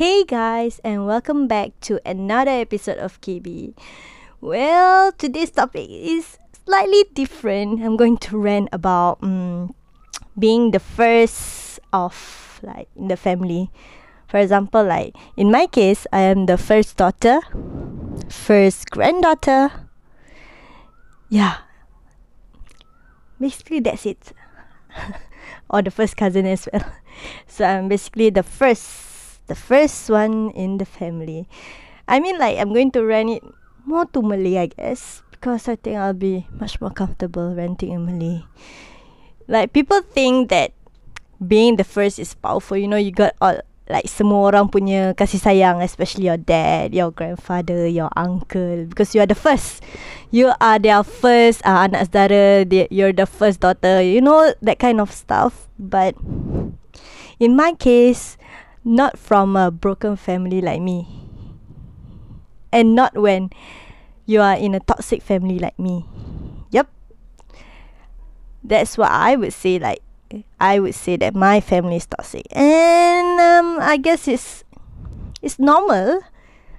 Hey guys, and welcome back to another episode of KB. Well, today's topic is slightly different. I'm going to rant about um, being the first of like in the family. For example, like in my case, I am the first daughter, first granddaughter. Yeah. Basically, that's it. or the first cousin as well. So I'm basically the first, the first one in the family. I mean, like I'm going to rent it more to Malay, I guess, because I think I'll be much more comfortable renting in Malay. Like people think that being the first is powerful. You know, you got all like semua orang punya kasih sayang, especially your dad, your grandfather, your uncle, because you are the first. You are their first uh, anak saudara. You're the first daughter. You know that kind of stuff. But in my case, not from a broken family like me, and not when you are in a toxic family like me. Yep. That's what I would say. Like I would say that my family is toxic, and um, I guess it's it's normal.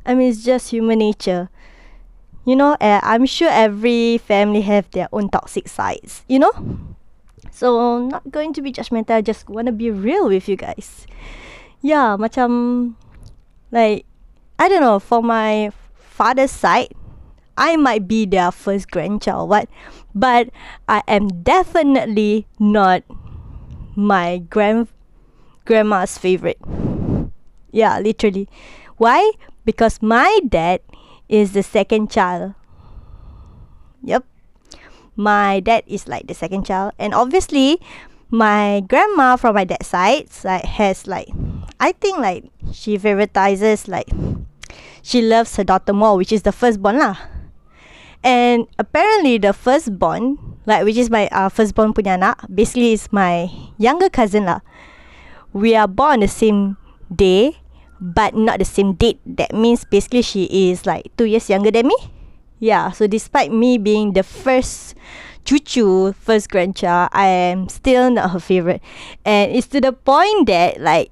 I mean, it's just human nature. You know, uh, I'm sure every family have their own toxic sides. You know, so not going to be judgmental. I just wanna be real with you guys. Yeah, macam like I don't know for my father's side. I might be their first grandchild, what? But I am definitely not my grand grandma's favorite. Yeah, literally. Why? Because my dad is the second child. Yep. My dad is like the second child and obviously my grandma from my dad's side like has like I think like she favoritizes like she loves her daughter more which is the firstborn lah. And apparently the firstborn like which is my uh, firstborn punya anak basically is my younger cousin lah. We are born the same day but not the same date. That means basically she is like two years younger than me. Yeah so despite me being the first cucu first grandchild I am still not her favorite. And it's to the point that like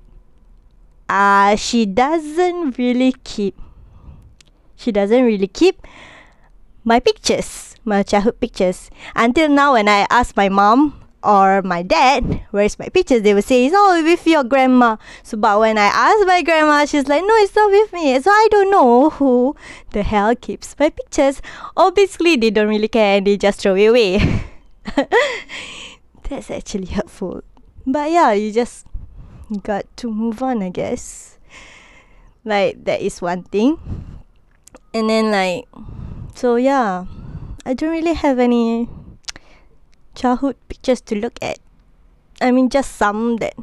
uh she doesn't really keep she doesn't really keep my pictures my childhood pictures. Until now, when I ask my mom or my dad, where's my pictures? They will say, it's all with your grandma. So, but when I ask my grandma, she's like, no, it's not with me. So, I don't know who the hell keeps my pictures. Obviously, they don't really care and they just throw it away. That's actually hurtful. But yeah, you just got to move on, I guess. Like, that is one thing. And then, like, so yeah. I don't really have any childhood pictures to look at. I mean, just some that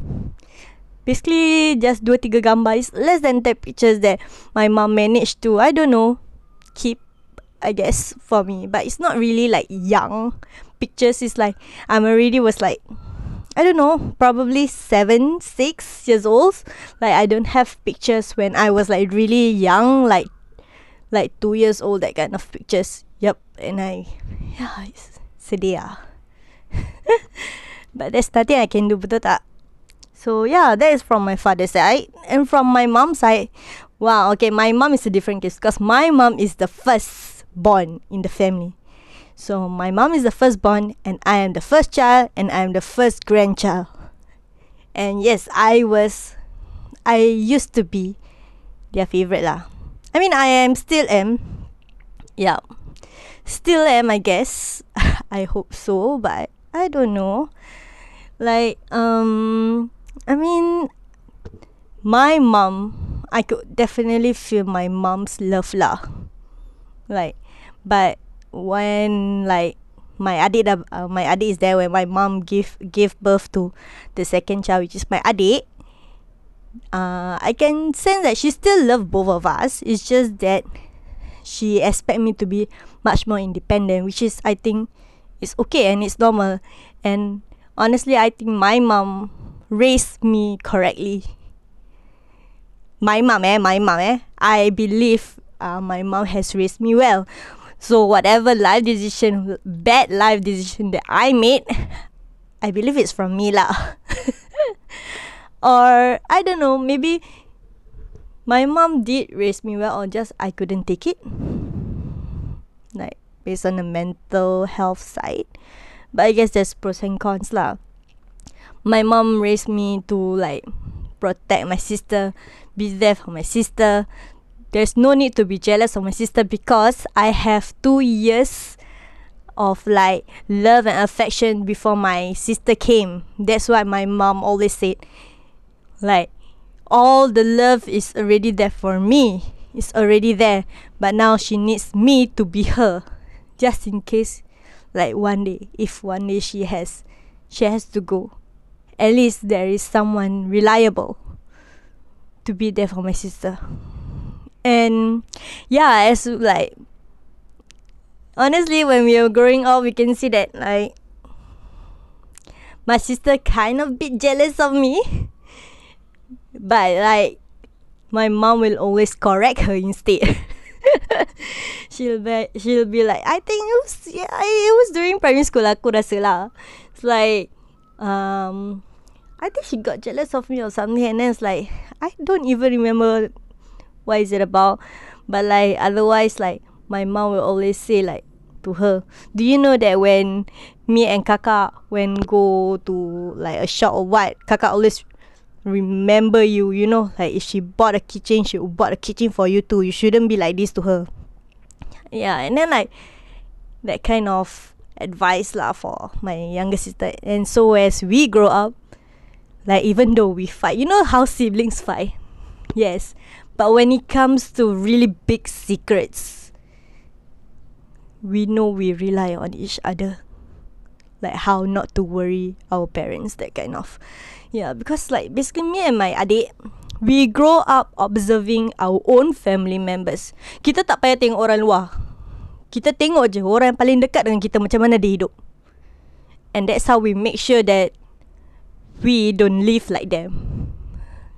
basically just dua tiga gambar. It's less than ten pictures that my mom managed to, I don't know, keep, I guess, for me. But it's not really like young pictures. It's like I'm already was like, I don't know, probably seven, six years old. Like I don't have pictures when I was like really young, like like two years old, that kind of pictures. Yup, and I, yeah, it's sedih lah. but there's nothing I can do, betul tak? So yeah, that is from my father's side. And from my mom's side, wow, okay, my mom is a different case because my mom is the first born in the family. So my mom is the first born and I am the first child and I am the first grandchild. And yes, I was, I used to be their favorite lah. I mean, I am still am. Yeah still am I guess I hope so but I don't know like um I mean my mom I could definitely feel my mom's love lah like but when like my adik uh, my adik is there when my mom give give birth to the second child which is my adik uh, I can sense that she still love both of us. It's just that she expect me to be much more independent which is I think is okay and it's normal. And honestly I think my mom raised me correctly. My mom eh my mom eh. I believe uh, my mom has raised me well so whatever life decision bad life decision that I made I believe it's from me lah or I don't know maybe my mom did raise me well or just I couldn't take it. Like based on the mental health side. But I guess there's pros and cons lah. My mom raised me to like protect my sister, be there for my sister. There's no need to be jealous of my sister because I have two years of like love and affection before my sister came. That's why my mom always said, like, all the love is already there for me. It's already there. But now she needs me to be her. Just in case like one day, if one day she has she has to go. At least there is someone reliable to be there for my sister. And yeah, as like honestly when we were growing up we can see that like my sister kind of bit jealous of me. But like my mom will always correct her instead. she'll be she'll be like I think it was yeah, it was during primary school aku rasa lah. It's like um I think she got jealous of me or something and then it's like I don't even remember what is it about. But like otherwise like my mom will always say like to her, Do you know that when me and Kaka when go to like a shop or what, Kaka always remember you, you know, like if she bought a kitchen, she bought a kitchen for you too. You shouldn't be like this to her. Yeah, and then like that kind of advice lah for my younger sister. And so as we grow up, like even though we fight, you know how siblings fight? Yes. But when it comes to really big secrets, we know we rely on each other. Like how not to worry our parents, that kind of. Yeah, because like basically me and my adik, we grow up observing our own family members. Kita tak payah tengok orang luar. Kita tengok je orang yang paling dekat dengan kita macam mana dia hidup. And that's how we make sure that we don't live like them.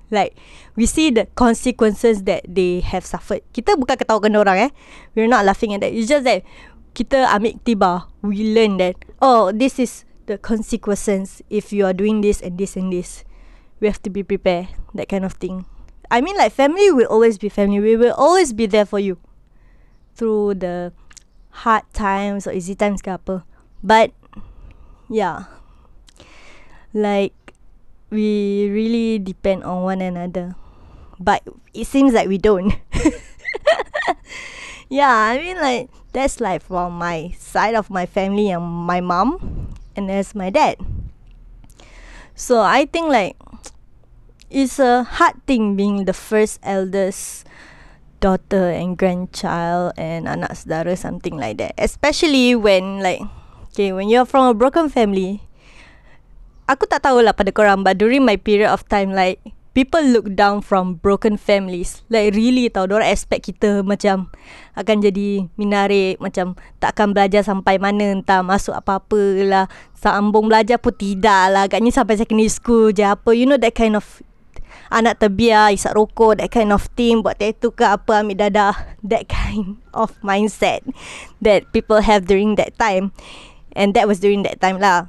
Like we see the consequences that they have suffered. Kita bukan ketawakan orang eh. We're not laughing at that. It's just that kita ambil tiba. We learn that oh this is the consequences if you are doing this and this and this. We have to be prepared. That kind of thing. I mean like family will always be family. We will always be there for you. Through the hard times or easy times ke apa. But yeah. Like we really depend on one another. But it seems like we don't. yeah, I mean like that's like from my side of my family and my mom and there's my dad. So I think like it's a hard thing being the first eldest daughter and grandchild and anak saudara something like that. Especially when like okay when you're from a broken family. Aku tak tahu lah pada korang but during my period of time like people look down from broken families. Like really tau, orang expect kita macam akan jadi minarik, macam tak akan belajar sampai mana, entah masuk apa-apa lah. Sambung belajar pun tidak lah. Agaknya sampai secondary school je apa. You know that kind of anak terbiar, isap rokok, that kind of thing. Buat tattoo ke apa, ambil dadah. That kind of mindset that people have during that time. And that was during that time lah.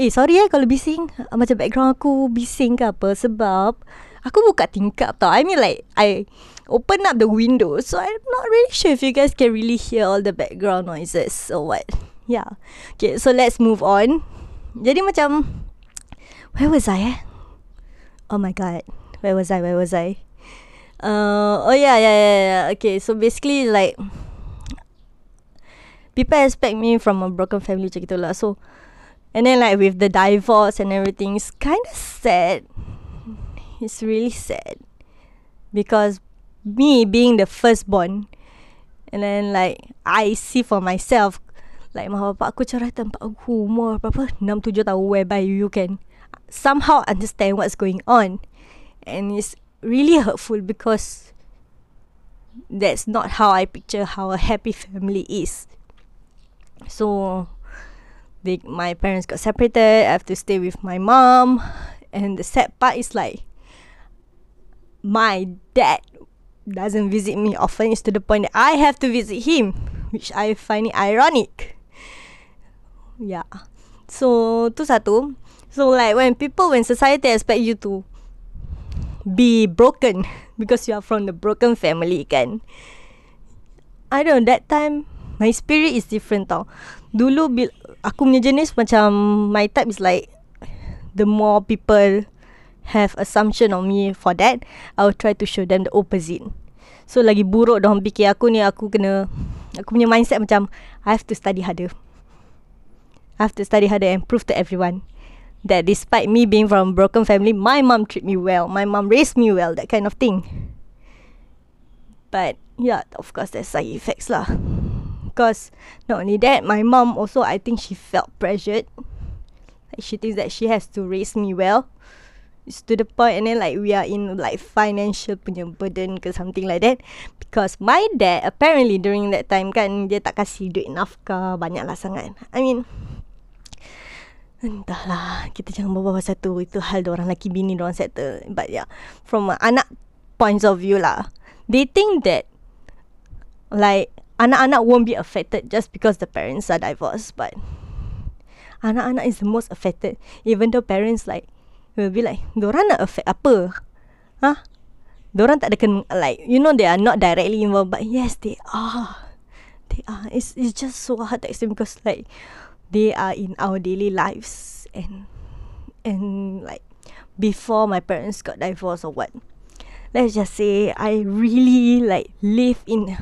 Eh sorry eh kalau bising. Macam background aku bising ke apa? Sebab Aku buka tingkap tau. I mean like I Open up the window So I'm not really sure If you guys can really hear All the background noises Or what. Yeah. Okay so let's move on. Jadi macam Where was I eh? Oh my god. Where was I? Where was I? Uh, Oh yeah yeah yeah yeah. Okay so basically like People expect me From a broken family Macam gitu lah. So And then like with the divorce and everything, it's kind of sad. It's really sad because me being the firstborn, and then like I see for myself, like mak bapak aku cerai tempat aku umur berapa? 6 7 tahun whereby you can somehow understand what's going on. And it's really hurtful because that's not how I picture how a happy family is. So they my parents got separated. I have to stay with my mom, and the sad part is like my dad doesn't visit me often. It's to the point that I have to visit him, which I find it ironic. Yeah. So tu satu. So like when people when society expect you to be broken because you are from the broken family kan. I don't know that time my spirit is different tau. Dulu aku punya jenis macam my type is like the more people have assumption on me for that, I will try to show them the opposite. So lagi buruk dah fikir aku ni aku kena aku punya mindset macam I have to study harder. I have to study harder and prove to everyone that despite me being from a broken family, my mom treat me well. My mom raised me well, that kind of thing. But yeah, of course there's side effects lah. Because not only that, my mom also I think she felt pressured. Like she thinks that she has to raise me well. It's to the point and then like we are in like financial punya burden ke something like that. Because my dad apparently during that time kan dia tak kasih duit nafkah banyak lah sangat. I mean Entahlah Kita jangan bawa pasal tu Itu hal orang lelaki bini orang settle But yeah From anak points of view lah They think that Like Anak-anak won't be affected Just because the parents are divorced But Anak-anak is the most affected. Even though parents like Will be like Diorang nak affect apa? Huh Diorang tak ada Like You know they are not directly involved But yes they are. They are. It's, it's just so hard to explain Because like they are in our daily lives and and like before my parents got divorced or what. Let's just say i really like live in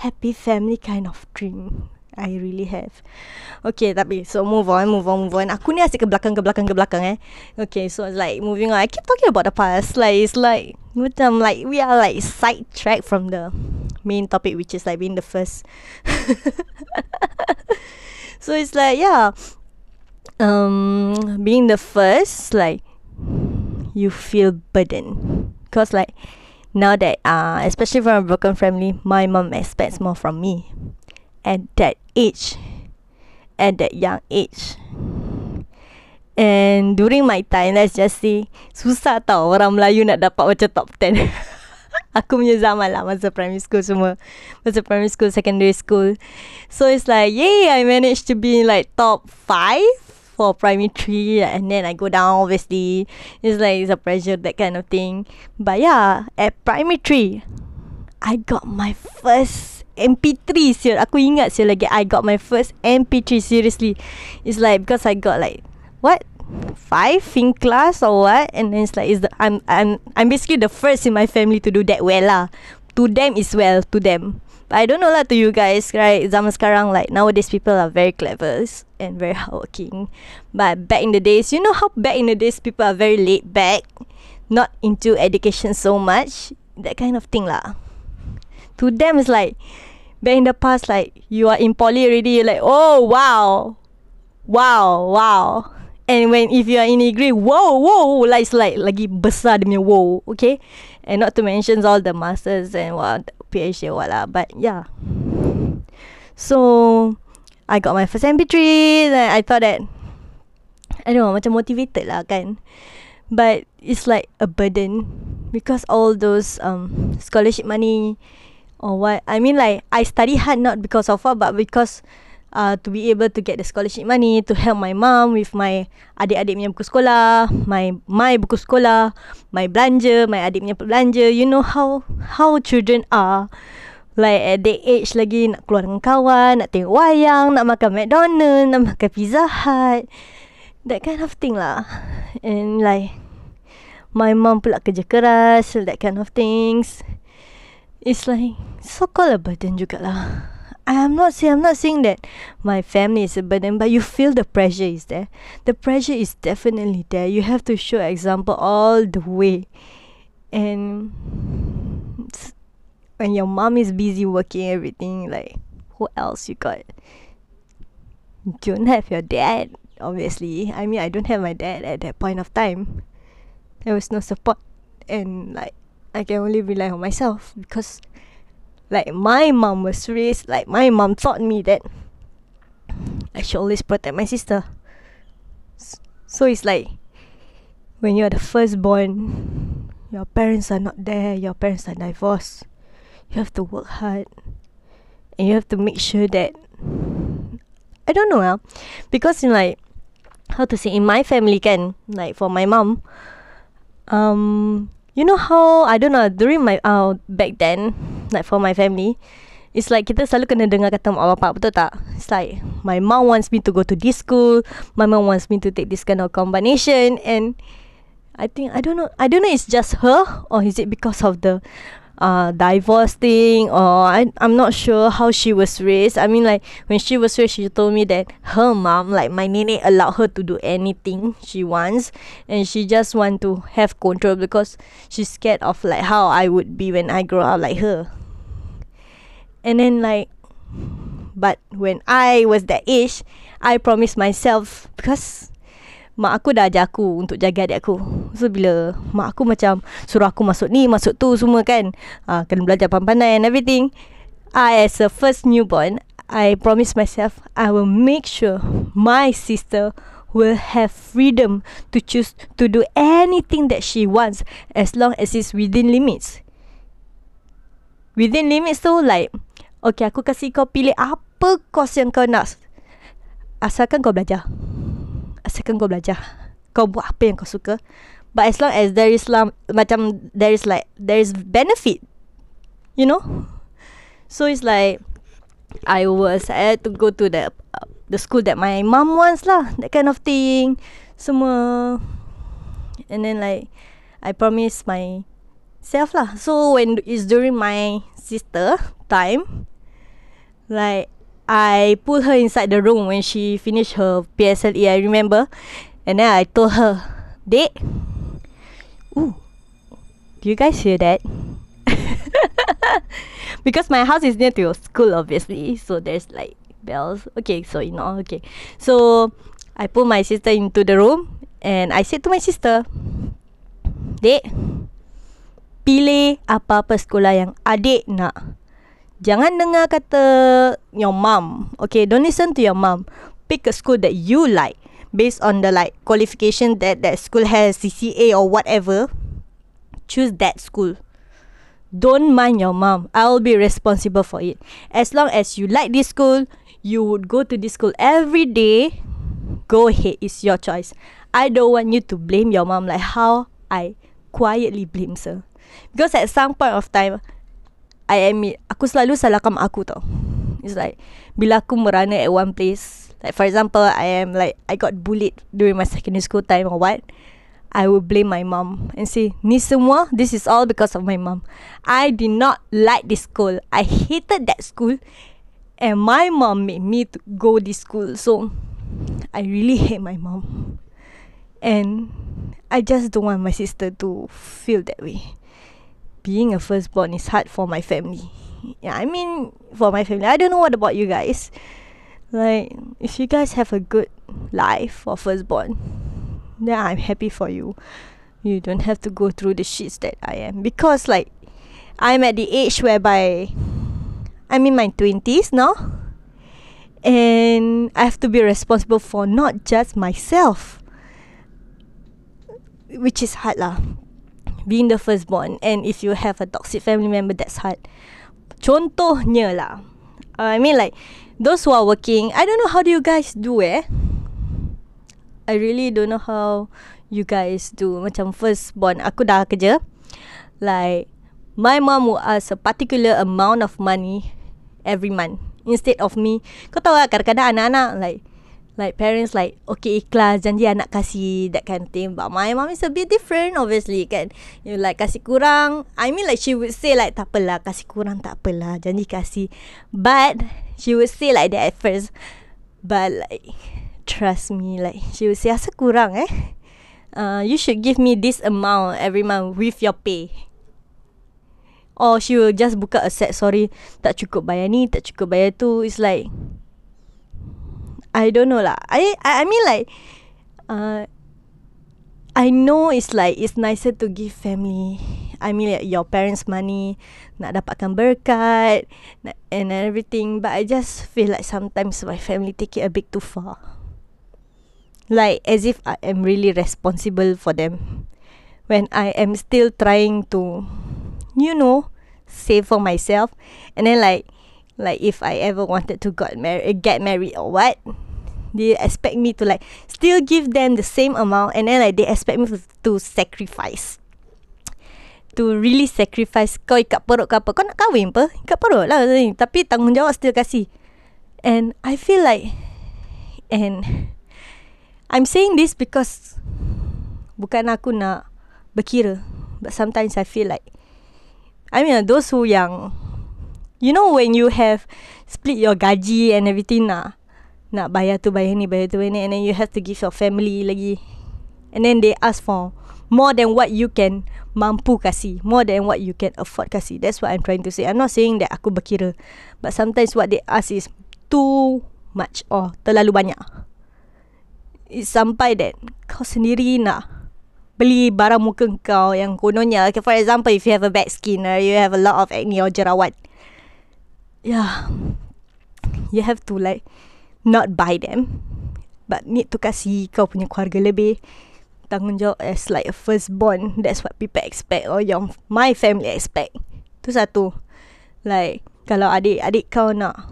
happy family kind of dream I really have. Okay tapi So move on Move on move on. Aku ni asyik ke belakang Ke belakang ke belakang eh. Okay so it's like Moving on. I keep talking about the past. Like it's like Macam like We are like Side track from the Main topic Which is like Being the first. So it's like yeah. Um being the first like you feel burden because like now that uh especially from a broken family my mom expects more from me at that age at that young age. And during my time let's just say susah tau orang Melayu nak dapat macam top 10 aku punya zaman lah masa primary school semua. Masa primary school secondary school. So it's like yay I managed to be like top 5 for primary 3 and then I go down obviously. It's like it's a pressure that kind of thing. But yeah at primary 3 I got my first MP3 sir. Aku ingat sir lagi I got my first MP3 seriously. It's like because I got like what? Five in class or what? And then it's like is the I'm I'm I'm basically the first in my family to do that well lah. To them is well to them but I don't know lah to you guys right? Zaman sekarang like nowadays people are very clever and very hardworking. But back in the days you know how back in the days people are very laid back not into education so much? That kind of thing lah. To them it's like back in the past like you are in poly already you're like oh wow. Wow wow. And when if you are in degree, whoa, whoa, like it's like lagi besar punya whoa, okay? And not to mention all the masters and what PhD what lah, but yeah. So I got my first MP3 and I thought that I don't know, macam motivated lah kan. But it's like a burden because all those um scholarship money or what. I mean like I study hard not because of what but because uh, to be able to get the scholarship money to help my mom with my adik-adik punya buku sekolah, my my buku sekolah, my belanja, my adik punya belanja. You know how how children are. Like at the age lagi nak keluar dengan kawan, nak tengok wayang, nak makan McDonald, nak makan Pizza Hut. That kind of thing lah. And like my mom pula kerja keras, that kind of things. It's like so called a burden jugalah. I am not saying I'm not saying that my family is a burden, but you feel the pressure is there. The pressure is definitely there. You have to show example all the way, and when your mom is busy working everything, like who else you got? You don't have your dad, obviously. I mean, I don't have my dad at that point of time. There was no support, and like I can only rely on myself because like my mom was raised like my mom taught me that I should always protect my sister. So it's like when you're the firstborn, your parents are not there, your parents are divorced. You have to work hard and you have to make sure that I don't know, uh, because in like how to say in my family can like for my mom, um, you know how I don't know during my uh, back then like for my family It's like kita selalu kena dengar kata mak bapak betul tak? It's like my mom wants me to go to this school, my mom wants me to take this kind of combination and I think I don't know I don't know it's just her or is it because of the uh divorce thing or I I'm not sure how she was raised. I mean like when she was raised she told me that her mom like my nene allowed her to do anything she wants and she just want to have control because she's scared of like how I would be when I grow up like her. And then like But when I was that age I promised myself Because Mak aku dah ajar aku Untuk jaga adik aku. So bila Mak aku macam Suruh aku masuk ni Masuk tu semua kan uh, Kena belajar pandai-pandai And everything I as a first newborn I promise myself I will make sure My sister Will have freedom To choose To do anything that she wants As long as it's within limits. Within limits tu like Okay aku kasih kau pilih apa course yang kau nak. Asalkan kau belajar Asalkan kau belajar. Kau buat apa yang kau suka. But as long as there is lah Macam there is like There is benefit You know? So it's like I was I had to go to the uh, The school that my mom wants lah That kind of thing Semua. And then like I promise my Self lah. So when it's during my Sister Time Like I pull her inside the room when she finished her PSLE. I remember, and then I told her, "Dek, ooh, do you guys hear that?" because my house is near to your school, obviously, so there's like bells. Okay, so you know, okay, so I pull my sister into the room, and I said to my sister, "Dek, pilih apa-apa sekolah yang adik nak." Jangan dengar kata your mom. Okay, don't listen to your mom. Pick a school that you like based on the like qualification that that school has, CCA or whatever. Choose that school. Don't mind your mom. I'll be responsible for it. As long as you like this school, you would go to this school every day. Go ahead, it's your choice. I don't want you to blame your mom like how I quietly blame her. Because at some point of time, I admit Aku selalu salahkan mak aku tau. It's like Bila aku merana at one place Like for example I am like I got bullied During my secondary school time or what I will blame my mom And say Ni semua This is all because of my mom. I did not like this school. I hated that school And my mom made me to go this school. So I really hate my mom. And I just don't want my sister to feel that way being a firstborn is hard for my family. Yeah, I mean for my family. I don't know what about you guys. Like if you guys have a good life for firstborn, then I'm happy for you. You don't have to go through the shits that I am because like I'm at the age whereby I'm in my twenties now. And I have to be responsible for not just myself. Which is hard lah being the firstborn. And if you have a toxic family member that's hard. Contohnya lah. Uh, I mean like those who are working I don't know how do you guys do eh? I really don't know how you guys do. Macam firstborn aku dah kerja. Like my mom will ask a particular amount of money every month instead of me. Kau tahu lah kadang-kadang anak-anak like like parents like okay ikhlas janji anak kasih that kind of thing. But my mom is a bit different obviously kan. You like kasih kurang I mean like she would say like tak apalah kasih kurang tak apalah janji kasih. But she would say like that at first. But like trust me like she would say asal kurang eh? Uh, you should give me this amount every month with your pay. Or she will just buka a set sorry tak cukup bayar ni tak cukup bayar tu. It's like I don't know lah. I I, I mean like uh I know it's like it's nicer to give family. I mean like your parents money nak dapatkan berkat and everything but I just feel like sometimes my family take it a bit too far. Like as if I am really responsible for them when I am still trying to you know save for myself and then like like if I ever wanted to got married get married or what they expect me to like still give them the same amount and then like they expect me to, to sacrifice to really sacrifice kau ikat perut ke apa. Kau nak kahwin apa? Ikat perut lah. Tapi tanggungjawab still kasih. And I feel like and I'm saying this because bukan aku nak berkira. But sometimes I feel like I mean those who yang you know when you have split your gaji and everything nak nak bayar tu bayar ni bayar tu bayar ni and then you have to give your family lagi. And then they ask for more than what you can mampu kasih more than what you can afford kasih. That's what I'm trying to say. I'm not saying that aku berkira but sometimes what they ask is too much or terlalu banyak. It's sampai that kau sendiri nak beli barang muka kau yang kononnya. Okay, for example if you have a bad skin or you have a lot of acne or jerawat yeah. You have to like not buy them. But need to kasih kau punya keluarga lebih tanggungjawab as like a firstborn. That's what people expect or yang my family expect. Tu satu. Like kalau adik-adik kau nak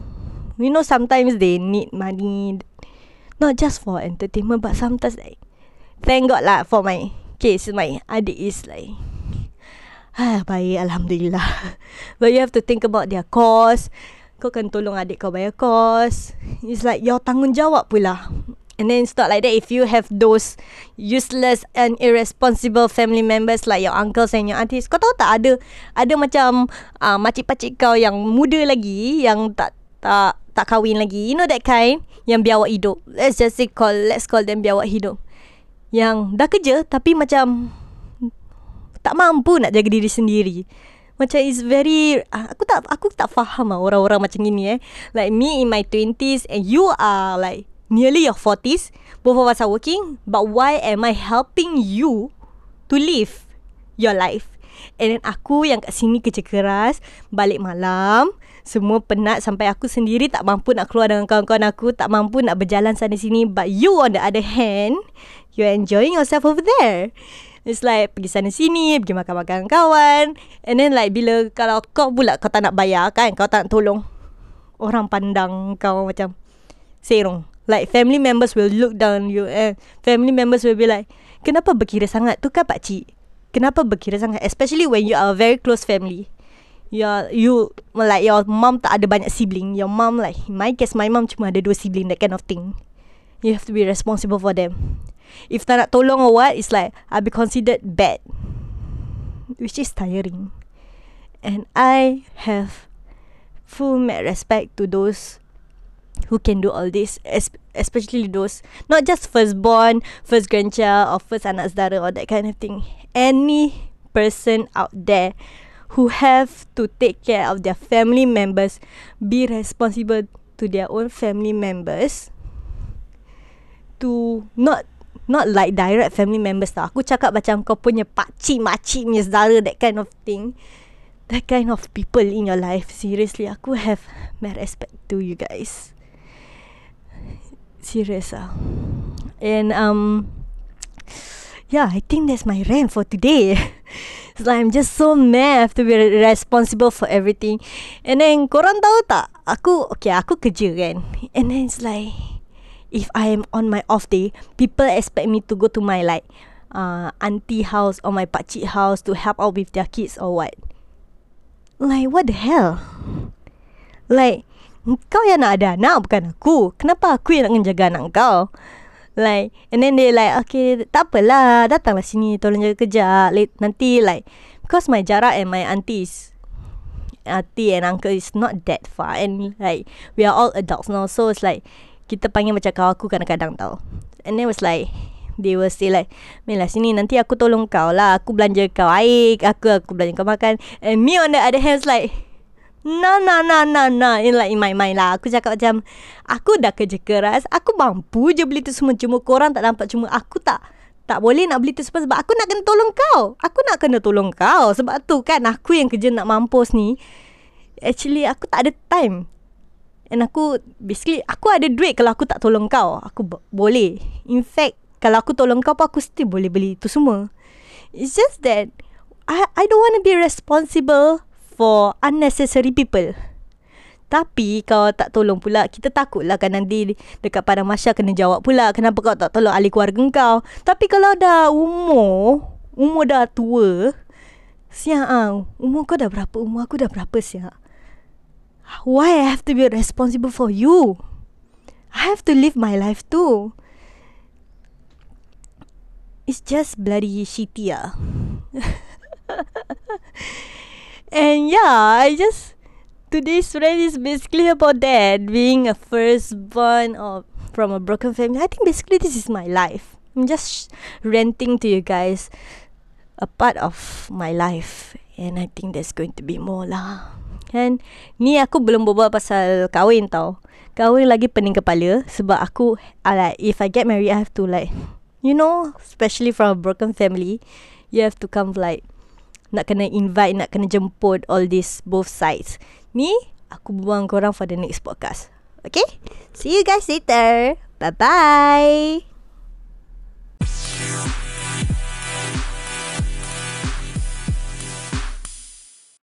you know sometimes they need money. Not just for entertainment but sometimes like thank god lah for my case. My adik is like baik alhamdulillah but you have to think about their cost kau kan tolong adik kau bayar kos. It's like your tanggungjawab pula. And then it's not like that if you have those useless and irresponsible family members like your uncles and your aunties. Kau tahu tak ada ada macam uh, makcik-pakcik kau yang muda lagi yang tak tak tak kahwin lagi. You know that kind yang biawak hidup. Let's just say call let's call them biawak hidup. Yang dah kerja tapi macam tak mampu nak jaga diri sendiri. Macam is very uh, Aku tak Aku tak faham lah Orang-orang macam gini eh. Like me in my 20s And you are like Nearly your 40s Both of us are working But why am I helping you To live Your life? And then aku yang kat sini kerja keras Balik malam Semua penat Sampai aku sendiri Tak mampu nak keluar Dengan kawan-kawan aku Tak mampu nak berjalan sana sini But you on the other hand You're enjoying yourself over there It's like pergi sana sini, pergi makan-makan kawan. And then like bila kalau kau pula kau tak nak bayar kan, kau tak nak tolong. Orang pandang kau macam serong. Like family members will look down you and family members will be like, kenapa berkira sangat? Tu kan pakcik. Kenapa berkira sangat? Especially when you are a very close family. You are, you like your mom tak ada banyak sibling. Your mom like my case my mom cuma ada dua sibling that kind of thing. You have to be responsible for them. If tak nak tolong or what It's like I'll be considered bad. Which is tiring. And I have Full mad respect to those Who can do all this Especially those Not just firstborn First grandchild Or first anak saudara Or that kind of thing. Any person out there Who have to take care of their family members Be responsible to their own family members To not Not like direct family members tau. Aku cakap macam kau punya pakcik makcik punya saudara That kind of thing. That kind of people in your life Seriously aku have my respect to you guys. Serious ah. And um Yeah I think that's my rant for today. It's like I'm just so mad I have to be responsible for everything. And then korang tahu tak? Aku Okay aku kerja kan. And then it's like if I am on my off day, people expect me to go to my like uh auntie house or my pakcik house to help out with their kids or what. Like what the hell? Like kau yang nak ada anak bukan aku. Kenapa aku yang nak jaga anak kau? Like and then they like okay tak apalah datanglah sini tolong jaga kerja. Late, nanti like because my jarak and my aunties auntie and uncle is not that far and like we are all adults now so it's like kita panggil macam kau aku kadang-kadang tau. And then was like they will say like Mela sini nanti aku tolong kau lah. Aku belanja kau air aku aku belanja kau makan. And me on the other hand like no no no no no. In like in my mind lah aku cakap macam aku dah kerja keras aku mampu je beli tu semua. Cuma korang tak nampak cuma aku tak tak boleh nak beli tu semua sebab aku nak kena tolong kau. Aku nak kena tolong kau sebab tu kan aku yang kerja nak mampus ni. Actually aku tak ada time And aku Basically Aku ada duit Kalau aku tak tolong kau. Aku b- boleh. In fact Kalau aku tolong kau pun Aku still boleh beli Itu semua. It's just that I I don't want to be responsible For unnecessary people. Tapi Kau tak tolong pula Kita takut lah kan nanti Dekat pada Masya Kena jawab pula Kenapa kau tak tolong Ahli keluarga kau. Tapi kalau dah umur Umur dah tua Siap ah, umur kau dah berapa? Umur aku dah berapa siap? Why I have to be responsible for you? I have to live my life too. It's just bloody shitty ah. and yeah, I just today's thread is basically about that being a firstborn of from a broken family. I think basically this is my life. I'm just ranting to you guys a part of my life and I think there's going to be more lah. And ni aku belum berbual pasal kahwin tau. Kahwin lagi pening kepala sebab aku I like if I get married I have to like you know especially from a broken family you have to come like nak kena invite nak kena jemput all this both sides. Ni aku buang korang for the next podcast. Okay? See you guys later. Bye bye.